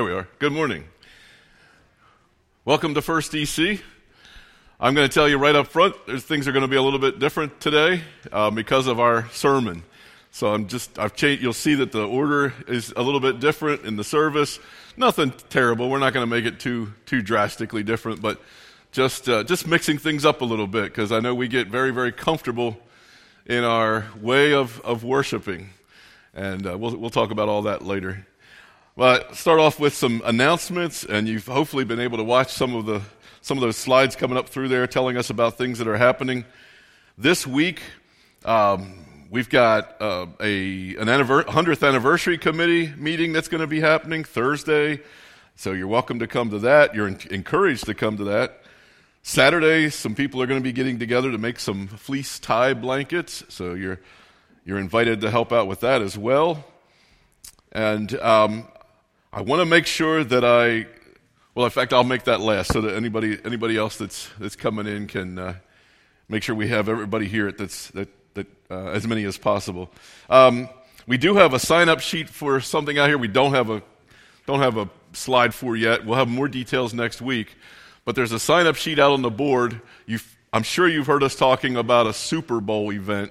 There we are. Good morning. Welcome to First EC. I'm going to tell you right up front, things are going to be a little bit different today uh, because of our sermon. So I'm just, I've changed, you'll see that the order is a little bit different in the service. Nothing terrible. We're not going to make it too, too drastically different, but just, uh, just mixing things up a little bit because I know we get very, very comfortable in our way of, of worshiping. And uh, we'll, we'll talk about all that later. Well, I start off with some announcements, and you've hopefully been able to watch some of the some of those slides coming up through there, telling us about things that are happening this week. Um, we've got uh, a an hundredth anniversary committee meeting that's going to be happening Thursday, so you're welcome to come to that. You're encouraged to come to that. Saturday, some people are going to be getting together to make some fleece tie blankets, so you're you're invited to help out with that as well. And um, I want to make sure that I, well, in fact, I'll make that last so that anybody anybody else that's that's coming in can uh, make sure we have everybody here that's that that uh, as many as possible. Um, we do have a sign up sheet for something out here. We don't have a don't have a slide for yet. We'll have more details next week. But there's a sign up sheet out on the board. You've, I'm sure you've heard us talking about a Super Bowl event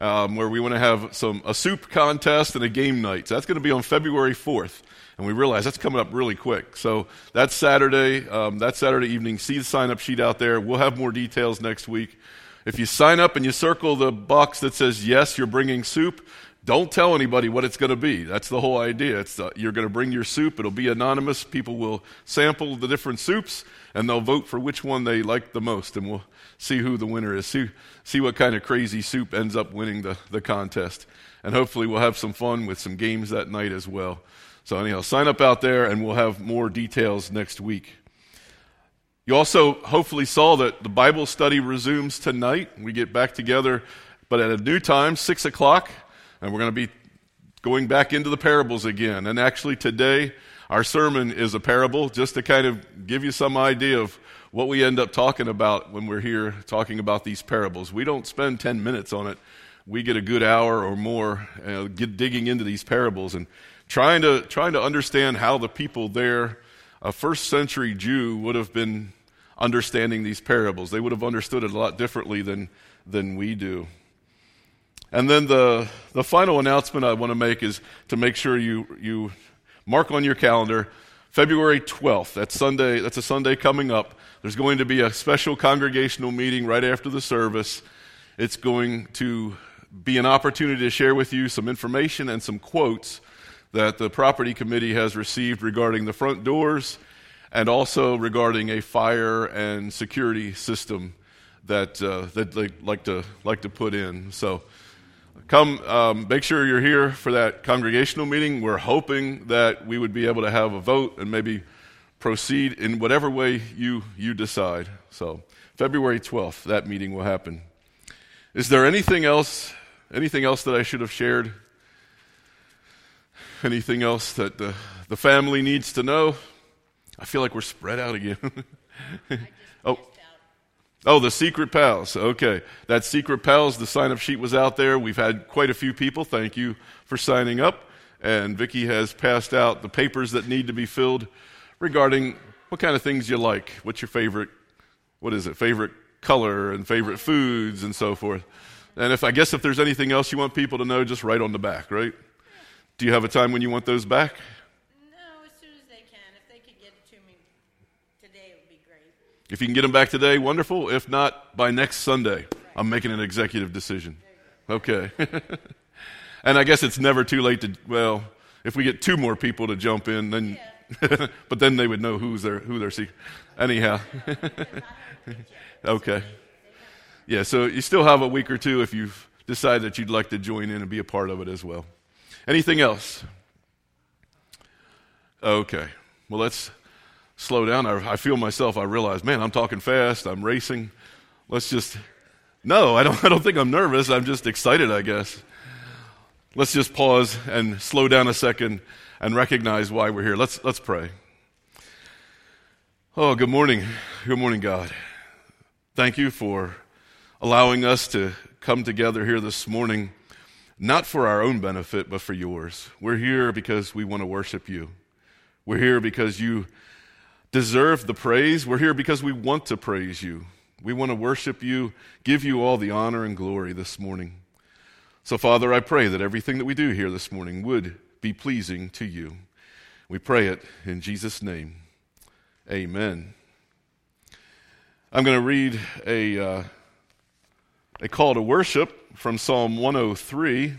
um, where we want to have some a soup contest and a game night. So that's going to be on February 4th and we realize that's coming up really quick. So that's Saturday. Um, that Saturday evening. See the sign up sheet out there. We'll have more details next week. If you sign up and you circle the box that says yes, you're bringing soup. Don't tell anybody what it's going to be. That's the whole idea. It's uh, you're going to bring your soup. It'll be anonymous. People will sample the different soups and they'll vote for which one they like the most, and we'll see who the winner is. See, see what kind of crazy soup ends up winning the, the contest. And hopefully, we'll have some fun with some games that night as well. So, anyhow, sign up out there and we'll have more details next week. You also hopefully saw that the Bible study resumes tonight. We get back together, but at a new time, 6 o'clock, and we're going to be going back into the parables again. And actually, today, our sermon is a parable just to kind of give you some idea of what we end up talking about when we're here talking about these parables. We don't spend 10 minutes on it, we get a good hour or more uh, digging into these parables. And trying to, trying to understand how the people there, a first century Jew, would have been understanding these parables. They would have understood it a lot differently than, than we do. And then the, the final announcement I want to make is to make sure you, you mark on your calendar February 12th. That's Sunday. That's a Sunday coming up. There's going to be a special congregational meeting right after the service. It's going to be an opportunity to share with you some information and some quotes that the property committee has received regarding the front doors and also regarding a fire and security system that, uh, that they like to, like to put in. So come, um, make sure you're here for that congregational meeting. We're hoping that we would be able to have a vote and maybe proceed in whatever way you, you decide. So February 12th, that meeting will happen. Is there anything else, anything else that I should have shared Anything else that the, the family needs to know? I feel like we're spread out again. oh. Oh, the secret pals. Okay. That secret pals, the sign up sheet was out there. We've had quite a few people. Thank you for signing up. And Vicki has passed out the papers that need to be filled regarding what kind of things you like. What's your favorite, what is it, favorite color and favorite foods and so forth. And if I guess if there's anything else you want people to know, just write on the back, right? Do you have a time when you want those back? No, as soon as they can. If they could get it to me today, it would be great. If you can get them back today, wonderful. If not, by next Sunday. I'm making an executive decision. Okay. and I guess it's never too late to, well, if we get two more people to jump in, then, yeah. but then they would know who's their, who they're seeking. Anyhow. okay. Yeah, so you still have a week or two if you've decided that you'd like to join in and be a part of it as well. Anything else? Okay. Well, let's slow down. I, I, feel myself. I realize, man, I'm talking fast. I'm racing. Let's just. No, I don't, I don't think I'm nervous. I'm just excited, I guess. Let's just pause and slow down a second and recognize why we're here. Let's, let's pray. Oh, good morning. Good morning, God. Thank you for allowing us to come together here this morning not for our own benefit, but for yours. We're here because we want to worship you. We're here because you deserve the praise. We're here because we want to praise you. We want to worship you, give you all the honor and glory this morning. So, Father, I pray that everything that we do here this morning would be pleasing to you. We pray it in Jesus' name. Amen. I'm going to read a, uh, a call to worship from Psalm 103,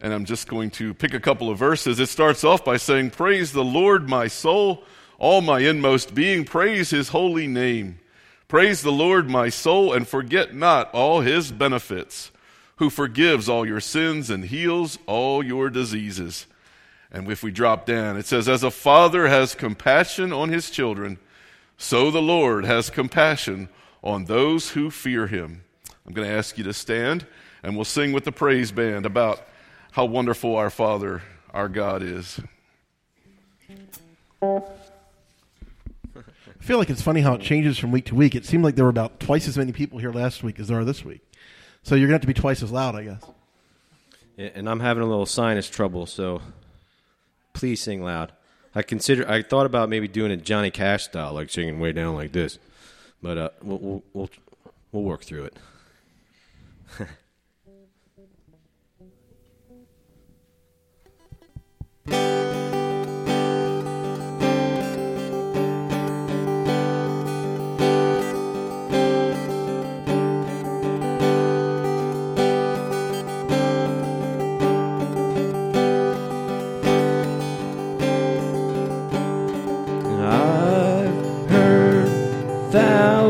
and I'm just going to pick a couple of verses. It starts off by saying, Praise the Lord, my soul, all my inmost being, praise his holy name. Praise the Lord, my soul, and forget not all his benefits, who forgives all your sins and heals all your diseases. And if we drop down, it says, As a father has compassion on his children, so the Lord has compassion on those who fear him. I'm going to ask you to stand, and we'll sing with the praise band about how wonderful our Father, our God is. I feel like it's funny how it changes from week to week. It seemed like there were about twice as many people here last week as there are this week. So you're to have to be twice as loud, I guess. Yeah, and I'm having a little sinus trouble, so please sing loud. I consider I thought about maybe doing a Johnny Cash style, like singing way down like this, but uh, we'll, we'll we'll we'll work through it.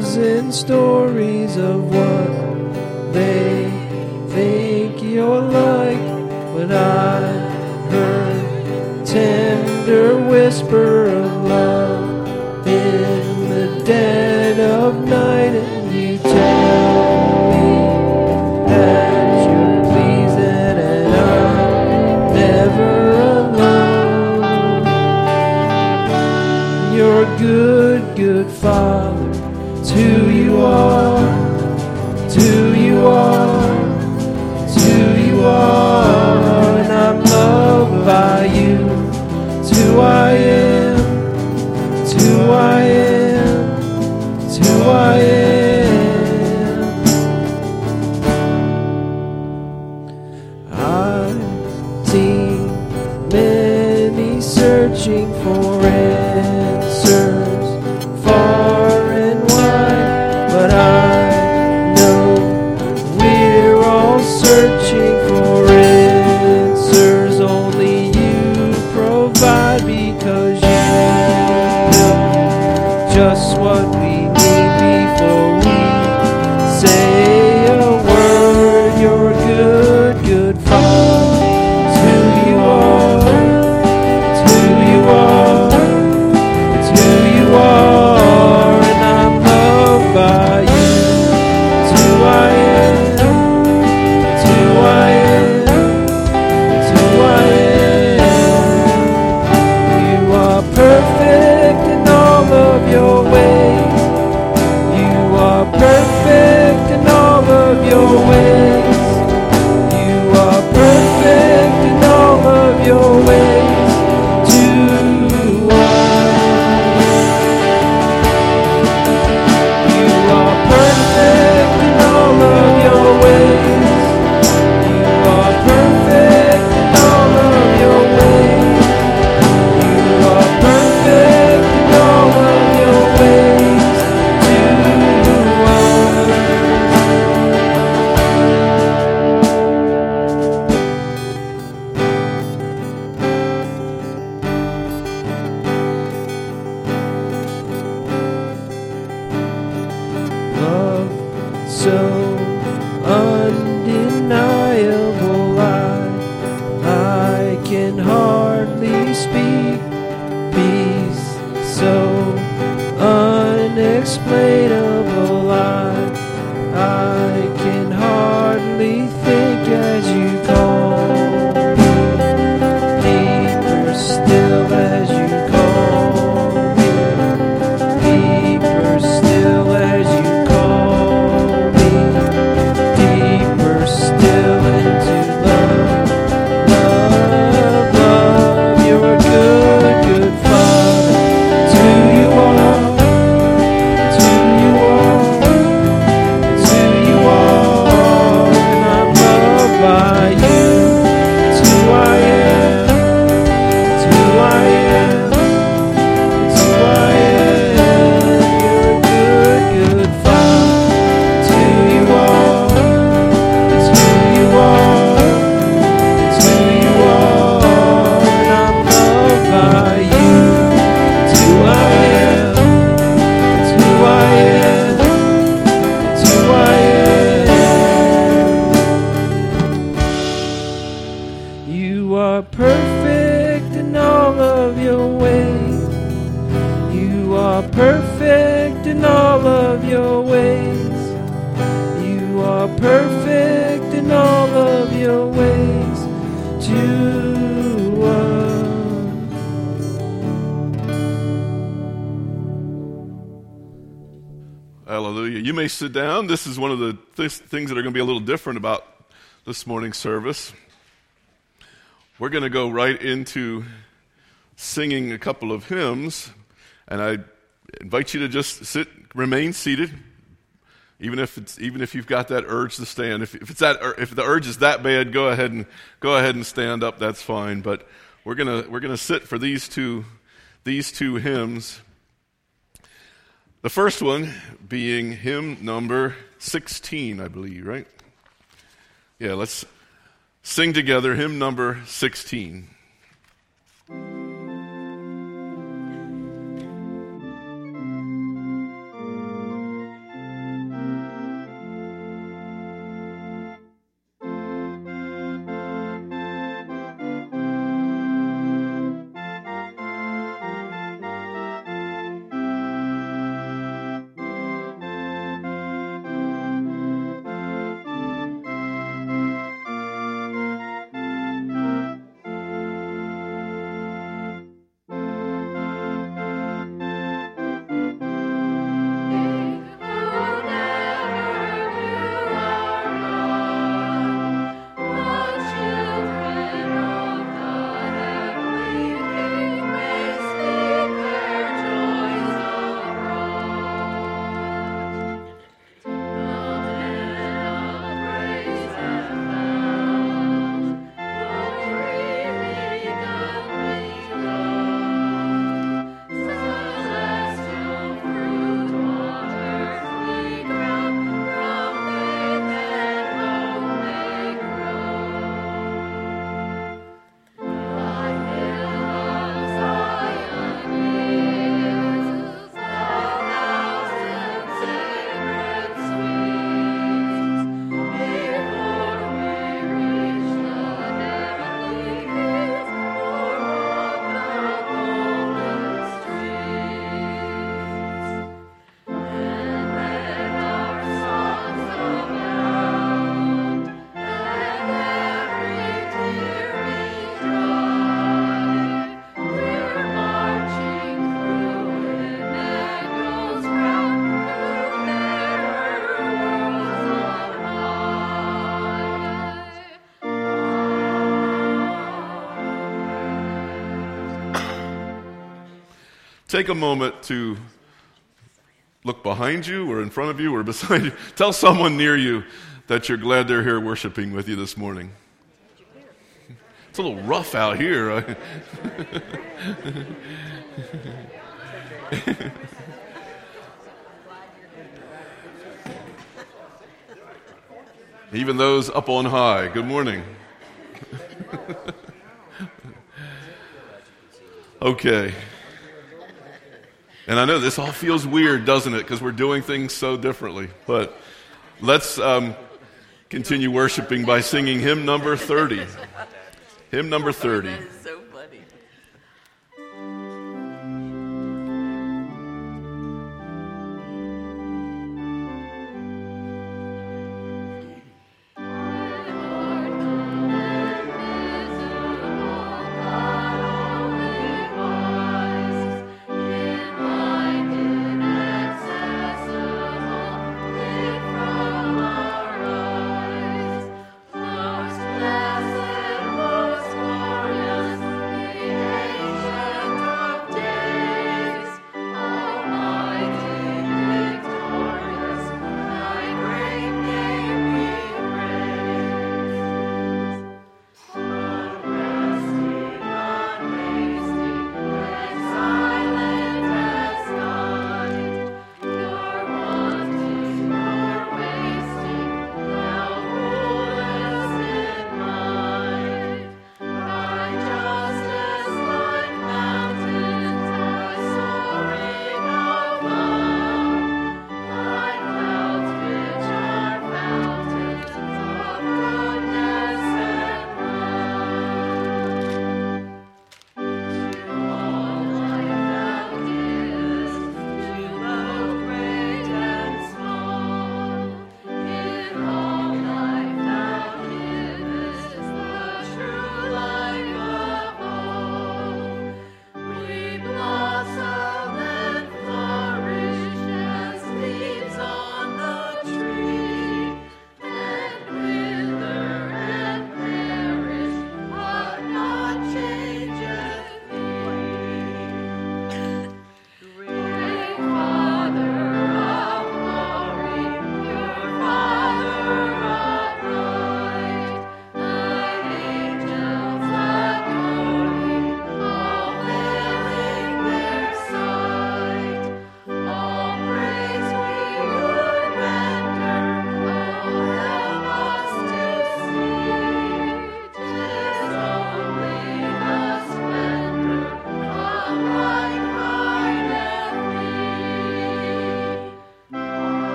thousand stories of what they think you're like, but I heard tender whisper This is one of the th- things that are going to be a little different about this morning's service. We're going to go right into singing a couple of hymns, and I invite you to just sit, remain seated, even if it's even if you've got that urge to stand. If, if it's that if the urge is that bad, go ahead and go ahead and stand up. That's fine. But we're gonna we're gonna sit for these two these two hymns. The first one being hymn number 16, I believe, right? Yeah, let's sing together hymn number 16. Take a moment to look behind you or in front of you or beside you. Tell someone near you that you're glad they're here worshiping with you this morning. It's a little rough out here. Even those up on high, good morning. okay. And I know this all feels weird, doesn't it? Because we're doing things so differently. But let's um, continue worshiping by singing hymn number 30. Hymn number 30.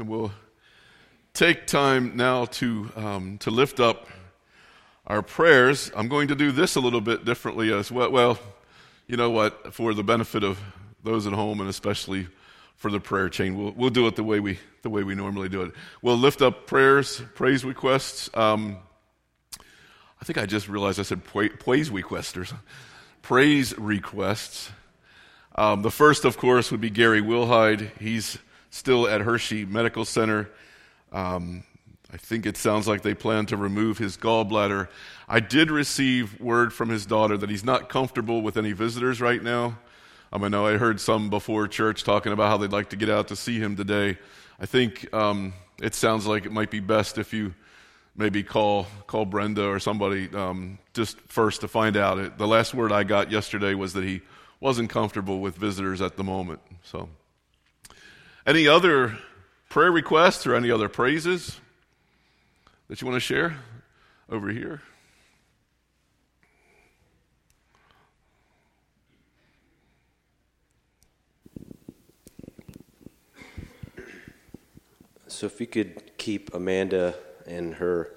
And we'll take time now to, um, to lift up our prayers. I'm going to do this a little bit differently as well. Well, you know what? For the benefit of those at home and especially for the prayer chain, we'll, we'll do it the way we, the way we normally do it. We'll lift up prayers, praise requests. Um, I think I just realized I said praise requesters. Praise requests. Um, the first, of course, would be Gary Wilhide. He's still at Hershey Medical Center. Um, I think it sounds like they plan to remove his gallbladder. I did receive word from his daughter that he's not comfortable with any visitors right now. Um, I know I heard some before church talking about how they'd like to get out to see him today. I think um, it sounds like it might be best if you maybe call call Brenda or somebody um, just first to find out. It, the last word I got yesterday was that he wasn't comfortable with visitors at the moment. So, any other prayer requests or any other praises that you want to share over here? So, if you could keep Amanda and her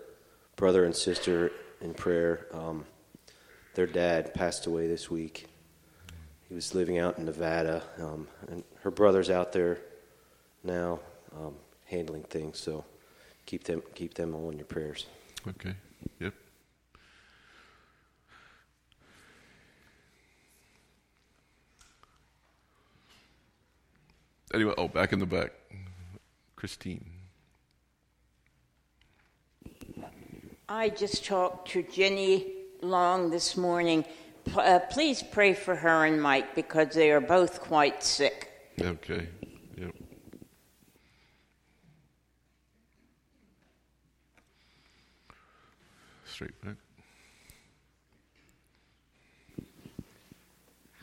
brother and sister in prayer, um, their dad passed away this week. He was living out in Nevada, um, and her brother's out there now um, handling things. So keep them keep them all in your prayers. Okay. Yep. Anyway, oh, back in the back, Christine. I just talked to Jenny Long this morning uh, please pray for her and Mike because they are both quite sick. Okay. Yep. Straight back.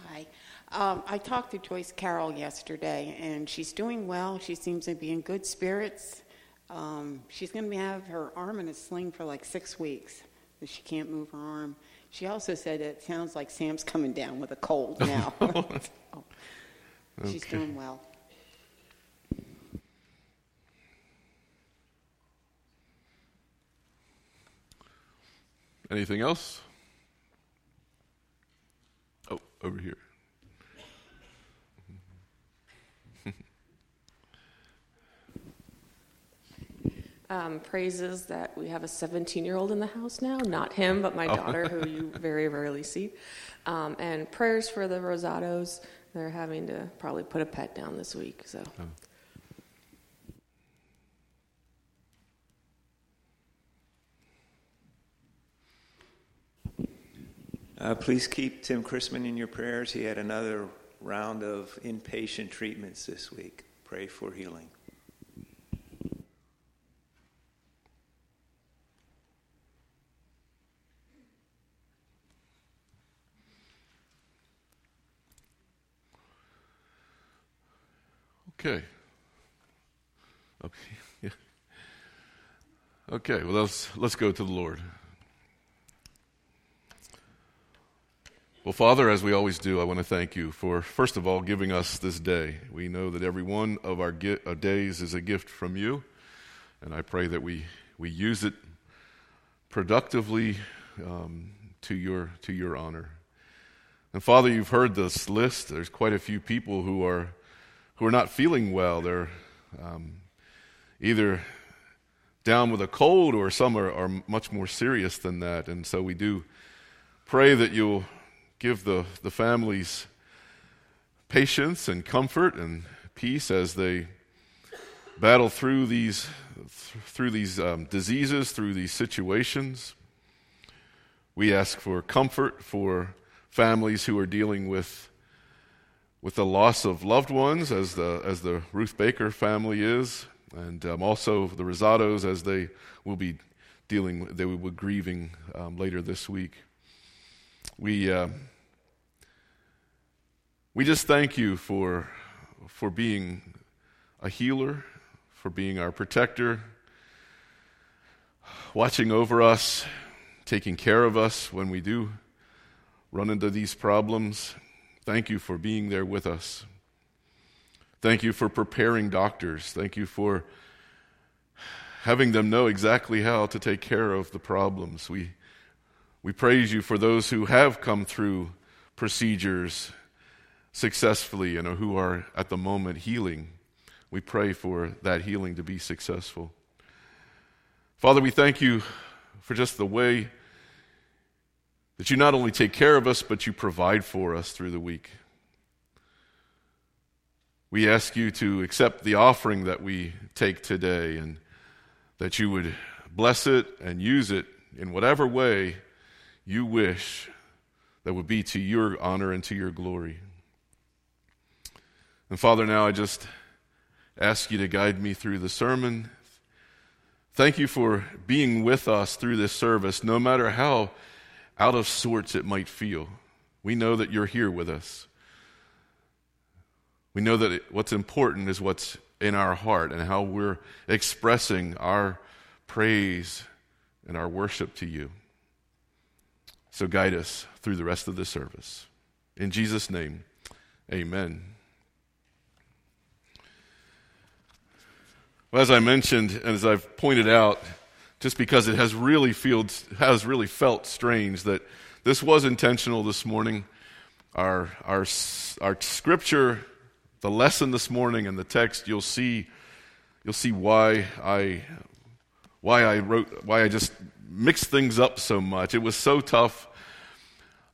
Hi. Um, I talked to Joyce Carroll yesterday, and she's doing well. She seems to be in good spirits. Um, she's going to have her arm in a sling for like six weeks. She can't move her arm. She also said it sounds like Sam's coming down with a cold now. so, she's doing well. Anything else? Oh, over here. um, praises that we have a 17 year old in the house now, not him, but my daughter, who you very rarely see. Um, and prayers for the Rosados. They're having to probably put a pet down this week. So, Uh, please keep Tim Chrisman in your prayers. He had another round of inpatient treatments this week. Pray for healing. Okay. Okay. Okay. Well, let's let's go to the Lord. Well, Father, as we always do, I want to thank you for first of all giving us this day. We know that every one of our uh, days is a gift from you, and I pray that we we use it productively um, to your to your honor. And Father, you've heard this list. There's quite a few people who are who are not feeling well. They're um, either down with a cold or some are, are much more serious than that. And so we do pray that you'll give the, the families patience and comfort and peace as they battle through these, through these um, diseases, through these situations. We ask for comfort for families who are dealing with with the loss of loved ones, as the as the Ruth Baker family is, and um, also the Rosados as they will be dealing, they will be grieving um, later this week. We uh, we just thank you for for being a healer, for being our protector, watching over us, taking care of us when we do run into these problems. Thank you for being there with us. Thank you for preparing doctors. Thank you for having them know exactly how to take care of the problems. We, we praise you for those who have come through procedures successfully and who are at the moment healing. We pray for that healing to be successful. Father, we thank you for just the way that you not only take care of us, but you provide for us through the week. We ask you to accept the offering that we take today and that you would bless it and use it in whatever way you wish that would be to your honor and to your glory. And Father, now I just ask you to guide me through the sermon. Thank you for being with us through this service, no matter how out of sorts it might feel. We know that you're here with us. We know that what's important is what's in our heart and how we're expressing our praise and our worship to you. So guide us through the rest of the service. In Jesus' name, amen. Well, as I mentioned and as I've pointed out, just because it has really, felt, has really felt strange that this was intentional this morning, our, our, our scripture the lesson this morning and the text, you'll see, you'll see why I, why I wrote, why I just mixed things up so much. It was so tough.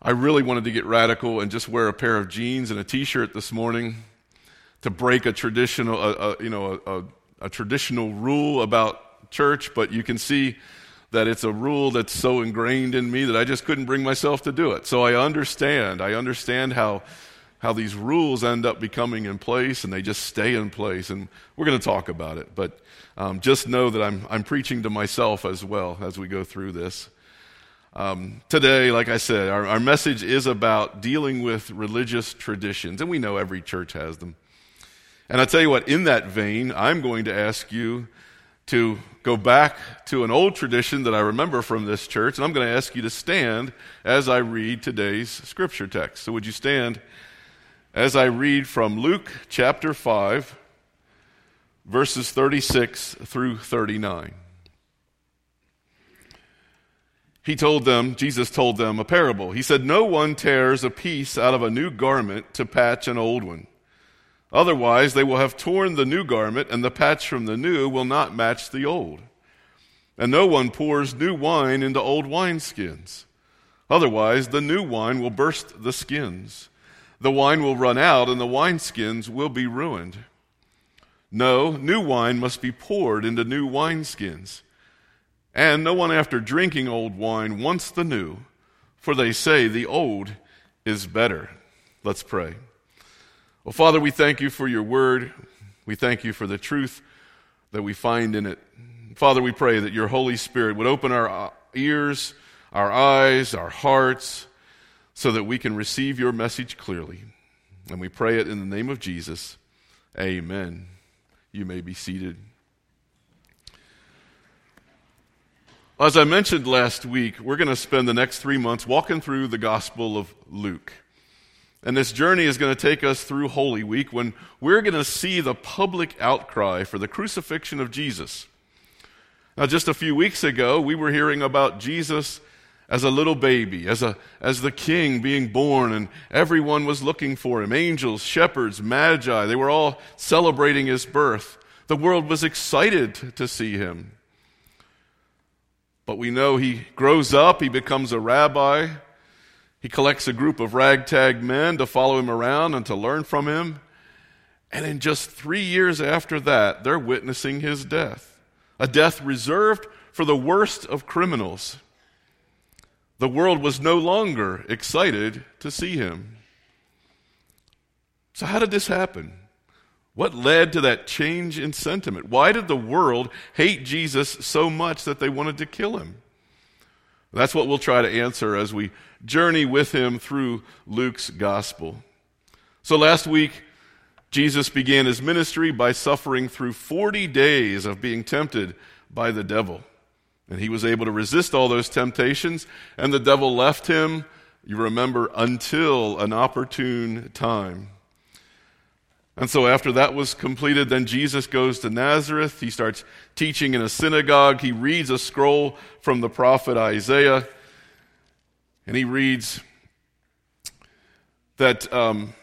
I really wanted to get radical and just wear a pair of jeans and a T-shirt this morning to break a traditional, a, a you know, a, a traditional rule about church. But you can see that it's a rule that's so ingrained in me that I just couldn't bring myself to do it. So I understand. I understand how how these rules end up becoming in place and they just stay in place. And we're going to talk about it. But um, just know that I'm, I'm preaching to myself as well as we go through this. Um, today, like I said, our, our message is about dealing with religious traditions. And we know every church has them. And I tell you what, in that vein, I'm going to ask you to go back to an old tradition that I remember from this church, and I'm going to ask you to stand as I read today's scripture text. So, would you stand as I read from Luke chapter 5, verses 36 through 39. He told them, Jesus told them a parable. He said, No one tears a piece out of a new garment to patch an old one. Otherwise, they will have torn the new garment, and the patch from the new will not match the old. And no one pours new wine into old wineskins. Otherwise, the new wine will burst the skins the wine will run out and the wineskins will be ruined. No, new wine must be poured into new wineskins. And no one after drinking old wine wants the new, for they say the old is better. Let's pray. Well, Father, we thank you for your word. We thank you for the truth that we find in it. Father, we pray that your Holy Spirit would open our uh, ears, our eyes, our hearts so that we can receive your message clearly. And we pray it in the name of Jesus. Amen. You may be seated. As I mentioned last week, we're going to spend the next three months walking through the Gospel of Luke. And this journey is going to take us through Holy Week when we're going to see the public outcry for the crucifixion of Jesus. Now, just a few weeks ago, we were hearing about Jesus as a little baby, as, a, as the king being born, and everyone was looking for him angels, shepherds, magi. They were all celebrating his birth. The world was excited to see him. But we know he grows up, he becomes a rabbi, he collects a group of ragtag men to follow him around and to learn from him. And in just three years after that, they're witnessing his death a death reserved for the worst of criminals. The world was no longer excited to see him. So, how did this happen? What led to that change in sentiment? Why did the world hate Jesus so much that they wanted to kill him? That's what we'll try to answer as we journey with him through Luke's gospel. So, last week, Jesus began his ministry by suffering through 40 days of being tempted by the devil. And he was able to resist all those temptations, and the devil left him, you remember, until an opportune time. And so, after that was completed, then Jesus goes to Nazareth. He starts teaching in a synagogue. He reads a scroll from the prophet Isaiah. And he reads that, um,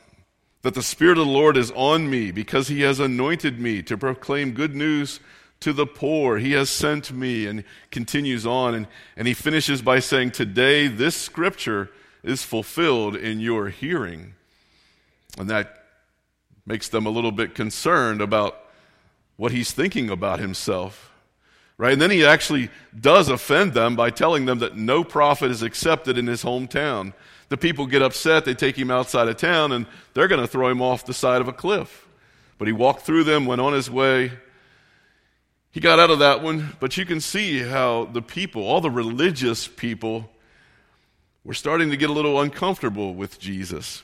that the Spirit of the Lord is on me because he has anointed me to proclaim good news to the poor. He has sent me, and continues on. And, and he finishes by saying, Today, this scripture is fulfilled in your hearing. And that makes them a little bit concerned about what he's thinking about himself. Right? And then he actually does offend them by telling them that no prophet is accepted in his hometown. The people get upset, they take him outside of town, and they're going to throw him off the side of a cliff. But he walked through them, went on his way. He got out of that one, but you can see how the people, all the religious people, were starting to get a little uncomfortable with Jesus.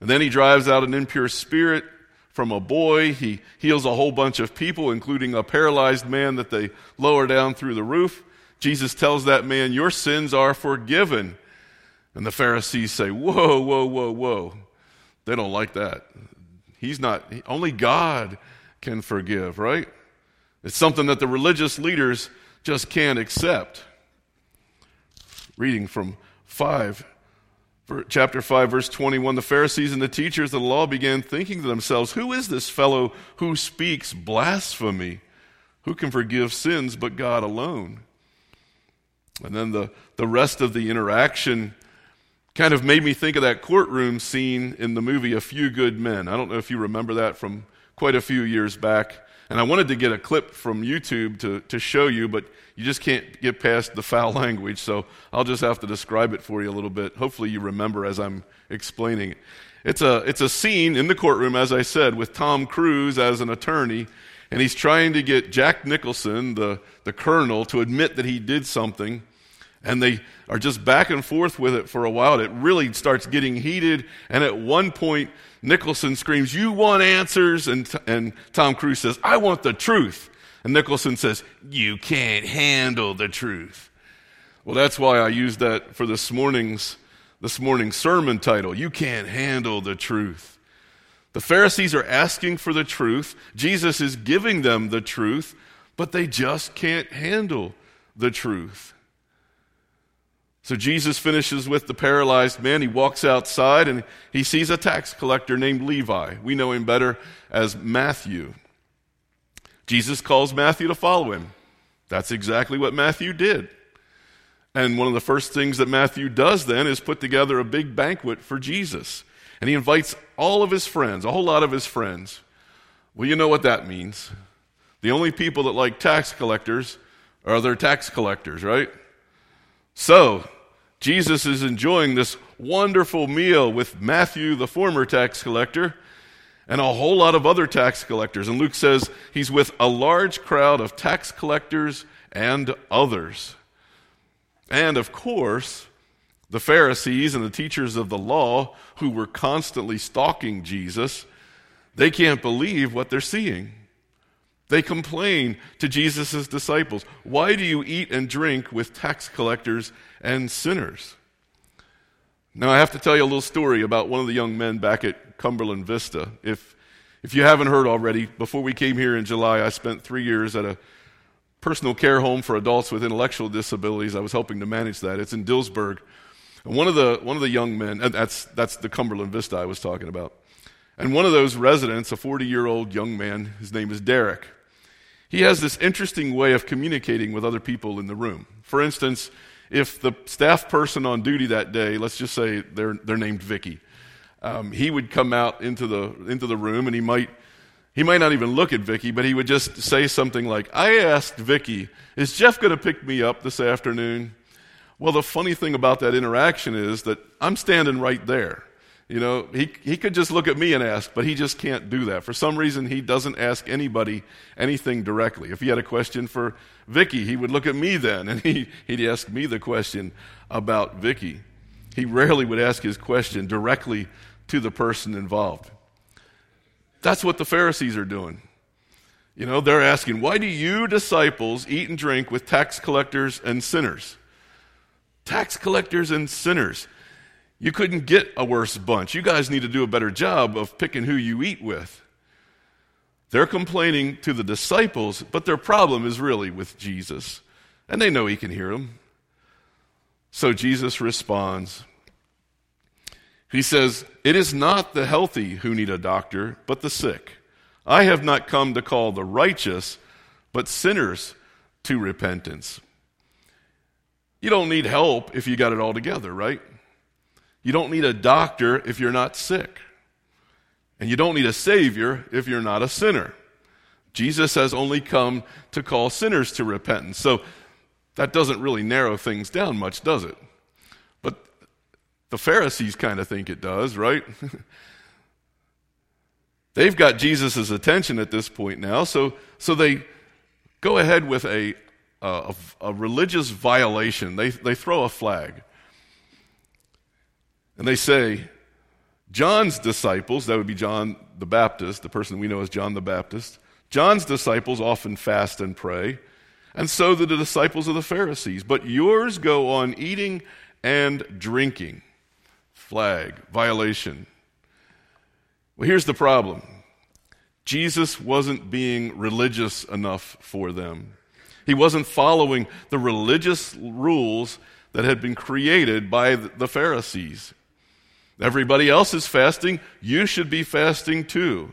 And then he drives out an impure spirit from a boy. He heals a whole bunch of people, including a paralyzed man that they lower down through the roof. Jesus tells that man, Your sins are forgiven. And the Pharisees say, Whoa, whoa, whoa, whoa. They don't like that. He's not, only God can forgive, right? It's something that the religious leaders just can't accept. Reading from 5 chapter 5, verse 21, the Pharisees and the teachers of the law began thinking to themselves, Who is this fellow who speaks blasphemy? Who can forgive sins but God alone? And then the, the rest of the interaction kind of made me think of that courtroom scene in the movie A Few Good Men. I don't know if you remember that from quite a few years back. And I wanted to get a clip from YouTube to, to show you, but you just can't get past the foul language, so I'll just have to describe it for you a little bit. Hopefully, you remember as I'm explaining it. It's a, it's a scene in the courtroom, as I said, with Tom Cruise as an attorney, and he's trying to get Jack Nicholson, the, the colonel, to admit that he did something. And they are just back and forth with it for a while. It really starts getting heated. And at one point, Nicholson screams, You want answers? And, and Tom Cruise says, I want the truth. And Nicholson says, You can't handle the truth. Well, that's why I used that for this morning's, this morning's sermon title. You can't handle the truth. The Pharisees are asking for the truth. Jesus is giving them the truth, but they just can't handle the truth. So Jesus finishes with the paralyzed man. He walks outside and he sees a tax collector named Levi. We know him better as Matthew. Jesus calls Matthew to follow him. That's exactly what Matthew did. And one of the first things that Matthew does then is put together a big banquet for Jesus. And he invites all of his friends, a whole lot of his friends. Well, you know what that means. The only people that like tax collectors are their tax collectors, right? So, Jesus is enjoying this wonderful meal with Matthew, the former tax collector, and a whole lot of other tax collectors. And Luke says he's with a large crowd of tax collectors and others. And of course, the Pharisees and the teachers of the law, who were constantly stalking Jesus, they can't believe what they're seeing. They complain to Jesus' disciples, Why do you eat and drink with tax collectors and sinners? Now, I have to tell you a little story about one of the young men back at Cumberland Vista. If, if you haven't heard already, before we came here in July, I spent three years at a personal care home for adults with intellectual disabilities. I was helping to manage that. It's in Dillsburg. And one of the, one of the young men, that's, that's the Cumberland Vista I was talking about. And one of those residents, a 40 year old young man, his name is Derek he has this interesting way of communicating with other people in the room. For instance, if the staff person on duty that day, let's just say they're, they're named Vicky, um, he would come out into the, into the room and he might, he might not even look at Vicky, but he would just say something like, I asked Vicky, is Jeff going to pick me up this afternoon? Well, the funny thing about that interaction is that I'm standing right there. You know, he, he could just look at me and ask, but he just can't do that. For some reason, he doesn't ask anybody anything directly. If he had a question for Vicky, he would look at me then and he, he'd ask me the question about Vicky. He rarely would ask his question directly to the person involved. That's what the Pharisees are doing. You know, they're asking, why do you disciples eat and drink with tax collectors and sinners? Tax collectors and sinners. You couldn't get a worse bunch. You guys need to do a better job of picking who you eat with. They're complaining to the disciples, but their problem is really with Jesus. And they know he can hear them. So Jesus responds. He says, It is not the healthy who need a doctor, but the sick. I have not come to call the righteous, but sinners to repentance. You don't need help if you got it all together, right? You don't need a doctor if you're not sick. And you don't need a Savior if you're not a sinner. Jesus has only come to call sinners to repentance. So that doesn't really narrow things down much, does it? But the Pharisees kind of think it does, right? They've got Jesus' attention at this point now, so, so they go ahead with a, a, a religious violation. They, they throw a flag. And they say, John's disciples, that would be John the Baptist, the person we know as John the Baptist, John's disciples often fast and pray, and so do the disciples of the Pharisees. But yours go on eating and drinking. Flag, violation. Well, here's the problem Jesus wasn't being religious enough for them. He wasn't following the religious rules that had been created by the Pharisees. Everybody else is fasting. You should be fasting too.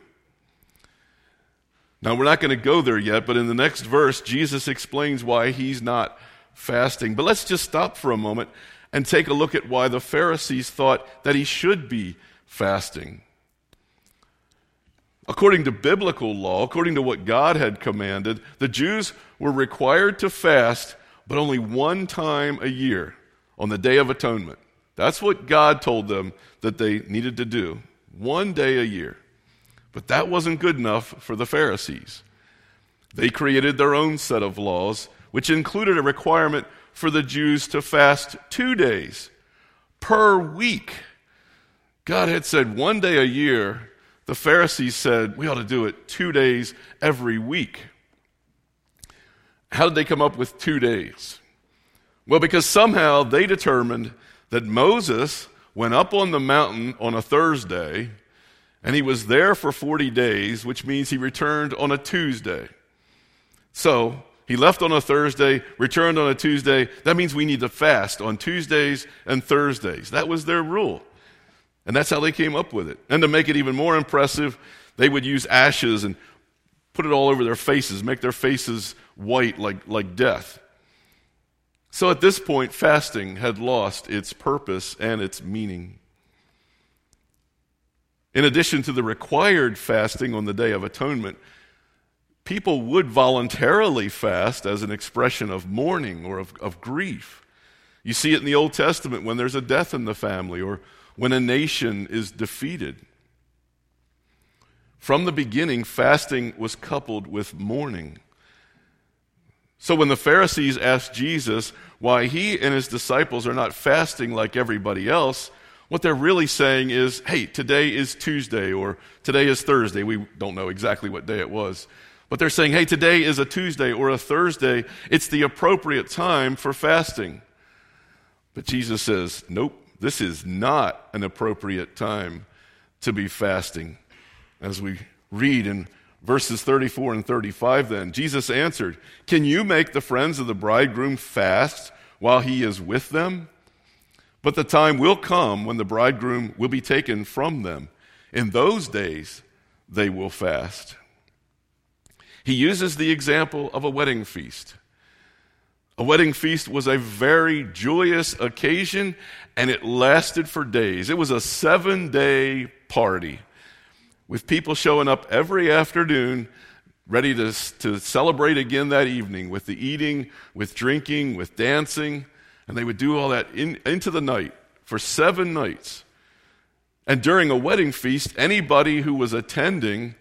Now, we're not going to go there yet, but in the next verse, Jesus explains why he's not fasting. But let's just stop for a moment and take a look at why the Pharisees thought that he should be fasting. According to biblical law, according to what God had commanded, the Jews were required to fast, but only one time a year on the Day of Atonement. That's what God told them that they needed to do one day a year. But that wasn't good enough for the Pharisees. They created their own set of laws, which included a requirement for the Jews to fast two days per week. God had said one day a year. The Pharisees said we ought to do it two days every week. How did they come up with two days? Well, because somehow they determined that Moses went up on the mountain on a Thursday and he was there for 40 days, which means he returned on a Tuesday. So he left on a Thursday, returned on a Tuesday. That means we need to fast on Tuesdays and Thursdays. That was their rule. And that's how they came up with it. And to make it even more impressive, they would use ashes and put it all over their faces, make their faces white like, like death. So at this point, fasting had lost its purpose and its meaning. In addition to the required fasting on the Day of Atonement, people would voluntarily fast as an expression of mourning or of, of grief. You see it in the Old Testament when there's a death in the family or when a nation is defeated. From the beginning, fasting was coupled with mourning. So when the Pharisees asked Jesus why he and his disciples are not fasting like everybody else, what they're really saying is, hey, today is Tuesday or today is Thursday. We don't know exactly what day it was. But they're saying, hey, today is a Tuesday or a Thursday. It's the appropriate time for fasting. But Jesus says, nope, this is not an appropriate time to be fasting. As we read in verses 34 and 35, then, Jesus answered, Can you make the friends of the bridegroom fast while he is with them? But the time will come when the bridegroom will be taken from them. In those days, they will fast. He uses the example of a wedding feast. A wedding feast was a very joyous occasion, and it lasted for days. It was a seven day party with people showing up every afternoon ready to, to celebrate again that evening with the eating, with drinking, with dancing. And they would do all that in, into the night for seven nights. And during a wedding feast, anybody who was attending,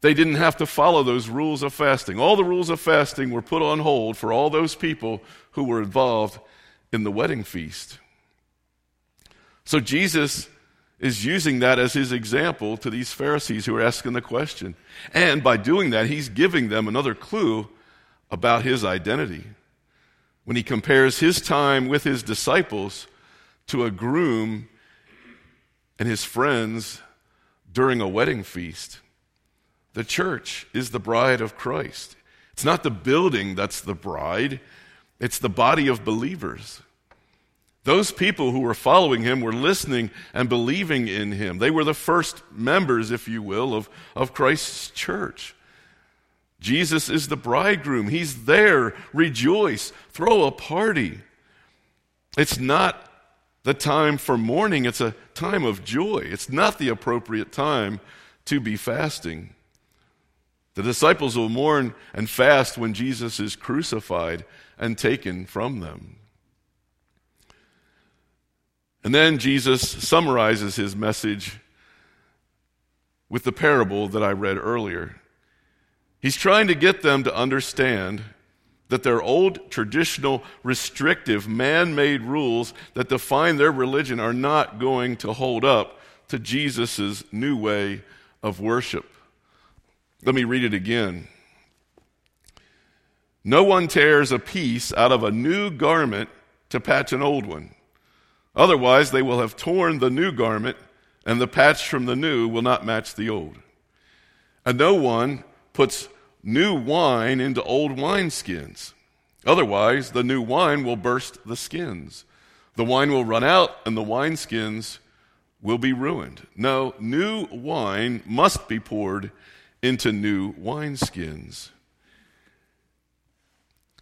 they didn't have to follow those rules of fasting. All the rules of fasting were put on hold for all those people who were involved in the wedding feast. So Jesus is using that as his example to these Pharisees who are asking the question. And by doing that, he's giving them another clue about his identity when he compares his time with his disciples to a groom and his friends during a wedding feast. The church is the bride of Christ. It's not the building that's the bride, it's the body of believers. Those people who were following him were listening and believing in him. They were the first members, if you will, of, of Christ's church. Jesus is the bridegroom. He's there. Rejoice. Throw a party. It's not the time for mourning, it's a time of joy. It's not the appropriate time to be fasting. The disciples will mourn and fast when Jesus is crucified and taken from them. And then Jesus summarizes his message with the parable that I read earlier. He's trying to get them to understand that their old traditional restrictive man-made rules that define their religion are not going to hold up to Jesus' new way of worship. Let me read it again. No one tears a piece out of a new garment to patch an old one. Otherwise, they will have torn the new garment, and the patch from the new will not match the old. And no one puts new wine into old wineskins. Otherwise, the new wine will burst the skins. The wine will run out, and the wineskins will be ruined. No, new wine must be poured into new wineskins.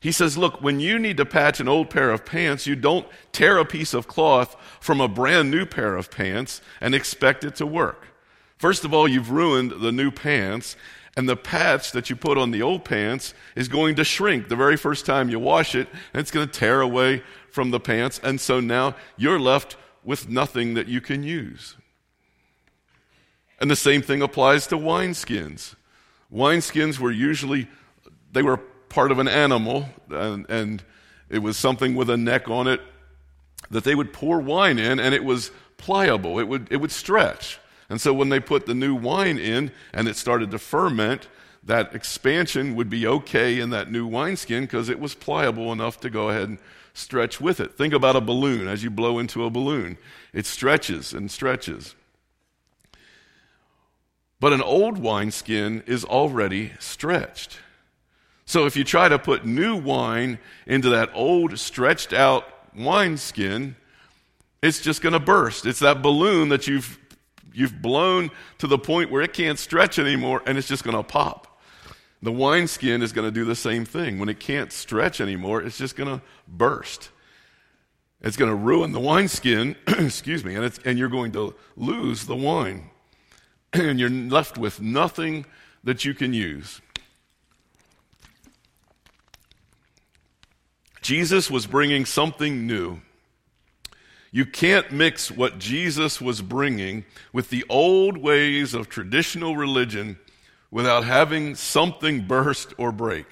He says, Look, when you need to patch an old pair of pants, you don't tear a piece of cloth from a brand new pair of pants and expect it to work. First of all, you've ruined the new pants, and the patch that you put on the old pants is going to shrink the very first time you wash it, and it's going to tear away from the pants, and so now you're left with nothing that you can use. And the same thing applies to wineskins. Wineskins were usually, they were part of an animal, and, and it was something with a neck on it that they would pour wine in, and it was pliable. It would, it would stretch. And so when they put the new wine in and it started to ferment, that expansion would be okay in that new wineskin because it was pliable enough to go ahead and stretch with it. Think about a balloon. As you blow into a balloon, it stretches and stretches. But an old wineskin is already stretched. So if you try to put new wine into that old stretched out wineskin, it's just going to burst. It's that balloon that you've you've blown to the point where it can't stretch anymore and it's just going to pop. The wineskin is going to do the same thing. When it can't stretch anymore, it's just going to burst. It's going to ruin the wineskin, excuse me, and, and you're going to lose the wine. and you're left with nothing that you can use. Jesus was bringing something new. You can't mix what Jesus was bringing with the old ways of traditional religion without having something burst or break.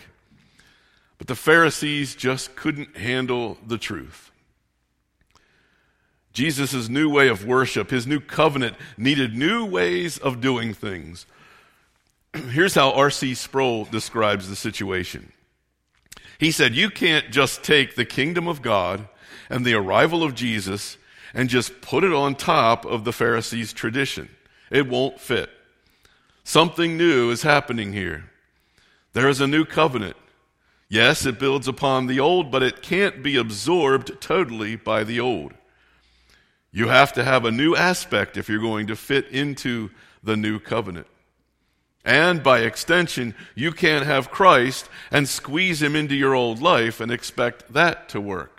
But the Pharisees just couldn't handle the truth. Jesus' new way of worship, his new covenant, needed new ways of doing things. Here's how R.C. Sproul describes the situation. He said, You can't just take the kingdom of God and the arrival of Jesus and just put it on top of the Pharisees' tradition. It won't fit. Something new is happening here. There is a new covenant. Yes, it builds upon the old, but it can't be absorbed totally by the old. You have to have a new aspect if you're going to fit into the new covenant. And by extension, you can't have Christ and squeeze him into your old life and expect that to work.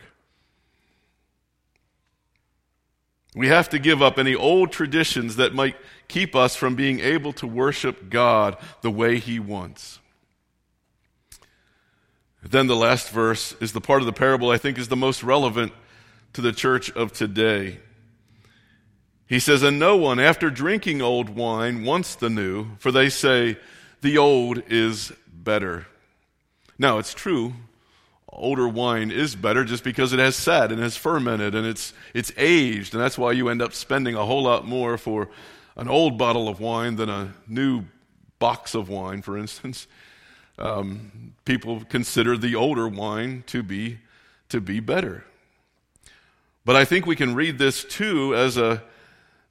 We have to give up any old traditions that might keep us from being able to worship God the way He wants. Then the last verse is the part of the parable I think is the most relevant to the church of today. He says, And no one, after drinking old wine, wants the new, for they say, The old is better. Now, it's true older wine is better just because it has sat and has fermented and it's, it's aged. And that's why you end up spending a whole lot more for an old bottle of wine than a new box of wine, for instance. Um, people consider the older wine to be, to be better. But I think we can read this too as a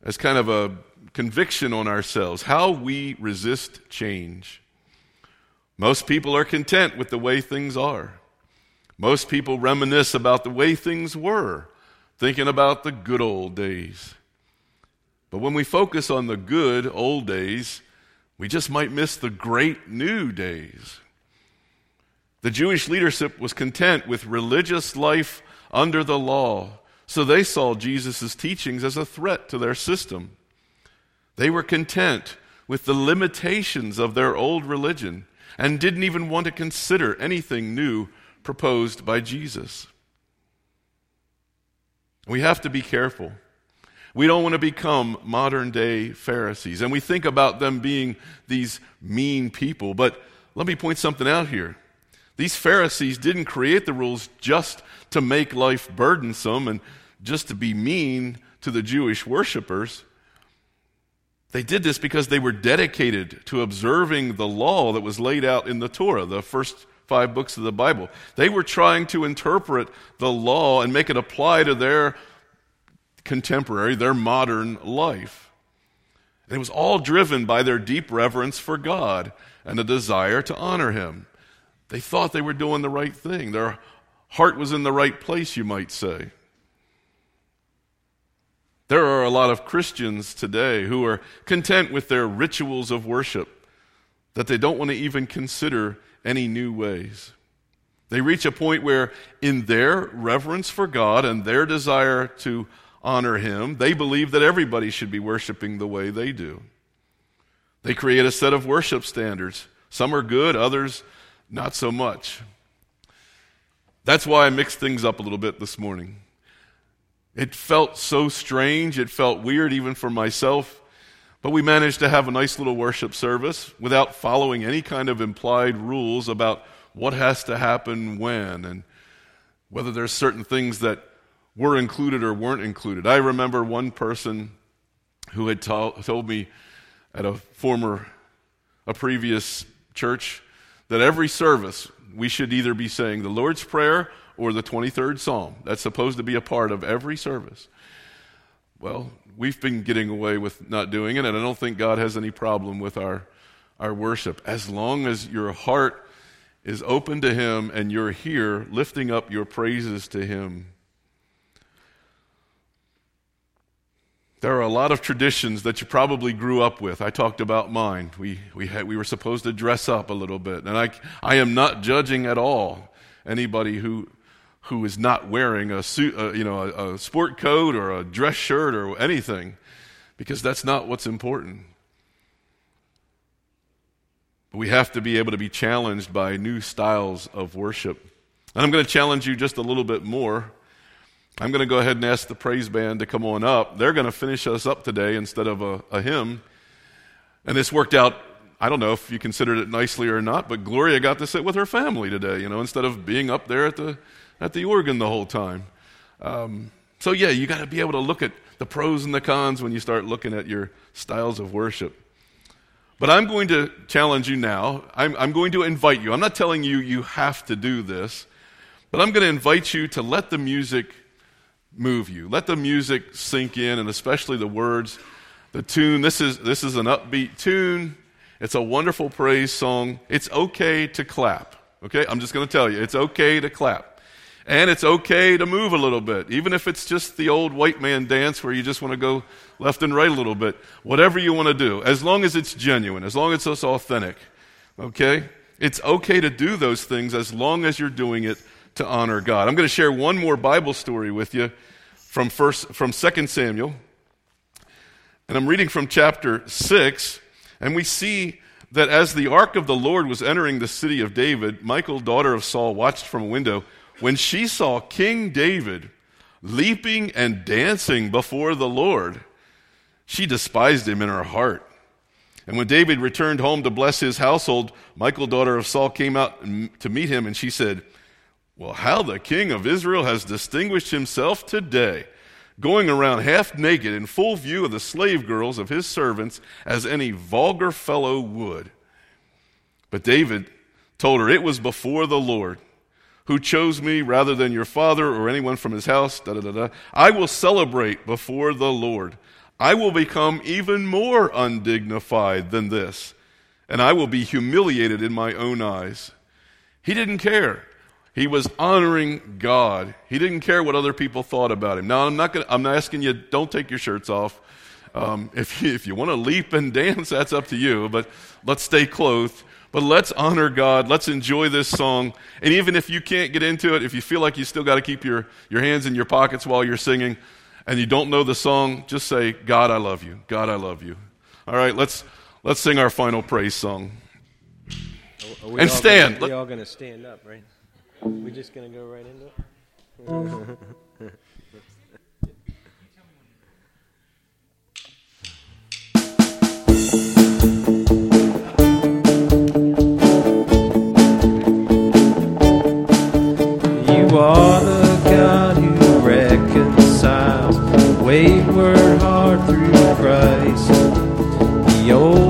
as kind of a conviction on ourselves, how we resist change. Most people are content with the way things are. Most people reminisce about the way things were, thinking about the good old days. But when we focus on the good old days, we just might miss the great new days. The Jewish leadership was content with religious life under the law, so they saw Jesus' teachings as a threat to their system. They were content with the limitations of their old religion and didn't even want to consider anything new proposed by Jesus. We have to be careful. We don't want to become modern day Pharisees. And we think about them being these mean people. But let me point something out here. These Pharisees didn't create the rules just to make life burdensome and just to be mean to the Jewish worshippers. They did this because they were dedicated to observing the law that was laid out in the Torah, the first five books of the Bible. They were trying to interpret the law and make it apply to their contemporary, their modern life. And it was all driven by their deep reverence for God and a desire to honor Him. They thought they were doing the right thing. Their heart was in the right place, you might say. There are a lot of Christians today who are content with their rituals of worship, that they don't want to even consider any new ways. They reach a point where, in their reverence for God and their desire to honor Him, they believe that everybody should be worshiping the way they do. They create a set of worship standards. Some are good, others not so much. That's why I mixed things up a little bit this morning. It felt so strange. It felt weird even for myself. But we managed to have a nice little worship service without following any kind of implied rules about what has to happen when and whether there's certain things that were included or weren't included. I remember one person who had to- told me at a former, a previous church, that every service we should either be saying the Lord's Prayer or the 23rd Psalm. That's supposed to be a part of every service. Well, we've been getting away with not doing it, and I don't think God has any problem with our, our worship. As long as your heart is open to Him and you're here lifting up your praises to Him. There are a lot of traditions that you probably grew up with. I talked about mine. We, we, had, we were supposed to dress up a little bit. And I, I am not judging at all anybody who, who is not wearing a suit, uh, you know, a, a sport coat or a dress shirt or anything, because that's not what's important. We have to be able to be challenged by new styles of worship. And I'm going to challenge you just a little bit more. I'm going to go ahead and ask the praise band to come on up. They're going to finish us up today instead of a, a hymn. And this worked out I don't know if you considered it nicely or not, but Gloria got to sit with her family today, you know, instead of being up there at the at the organ the whole time. Um, so yeah, you got to be able to look at the pros and the cons when you start looking at your styles of worship. But I'm going to challenge you now. I'm, I'm going to invite you. I'm not telling you you have to do this, but I'm going to invite you to let the music move you. Let the music sink in, and especially the words, the tune. This is, this is an upbeat tune. It's a wonderful praise song. It's okay to clap. Okay? I'm just going to tell you, it's okay to clap. And it's okay to move a little bit, even if it's just the old white man dance where you just want to go left and right a little bit. Whatever you want to do, as long as it's genuine, as long as it's authentic. Okay? It's okay to do those things as long as you're doing it to honor God. I'm going to share one more Bible story with you from first from 2 Samuel. And I'm reading from chapter 6, and we see that as the ark of the Lord was entering the city of David, Michal, daughter of Saul, watched from a window. When she saw King David leaping and dancing before the Lord, she despised him in her heart. And when David returned home to bless his household, Michal, daughter of Saul, came out to meet him, and she said, Well, how the king of Israel has distinguished himself today, going around half naked in full view of the slave girls of his servants, as any vulgar fellow would. But David told her, It was before the Lord who chose me rather than your father or anyone from his house. Da, da, da, da. I will celebrate before the Lord. I will become even more undignified than this, and I will be humiliated in my own eyes. He didn't care. He was honoring God. He didn't care what other people thought about him. Now, I'm not, gonna, I'm not asking you, don't take your shirts off. Um, if you, if you want to leap and dance, that's up to you, but let's stay clothed. But let's honor God. Let's enjoy this song. And even if you can't get into it, if you feel like you still got to keep your, your hands in your pockets while you're singing and you don't know the song, just say, God, I love you. God, I love you. All right, let's, let's sing our final praise song. And stand. Gonna, we all going to stand up, right? We're just to go right into it? You are the God who reconciles wayward heart through Christ. The old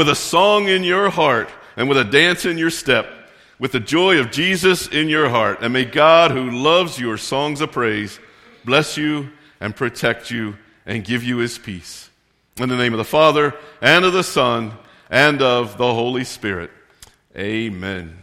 with a song in your heart and with a dance in your step, with the joy of Jesus in your heart. And may God, who loves your songs of praise, bless you and protect you and give you his peace. In the name of the Father, and of the Son, and of the Holy Spirit. Amen.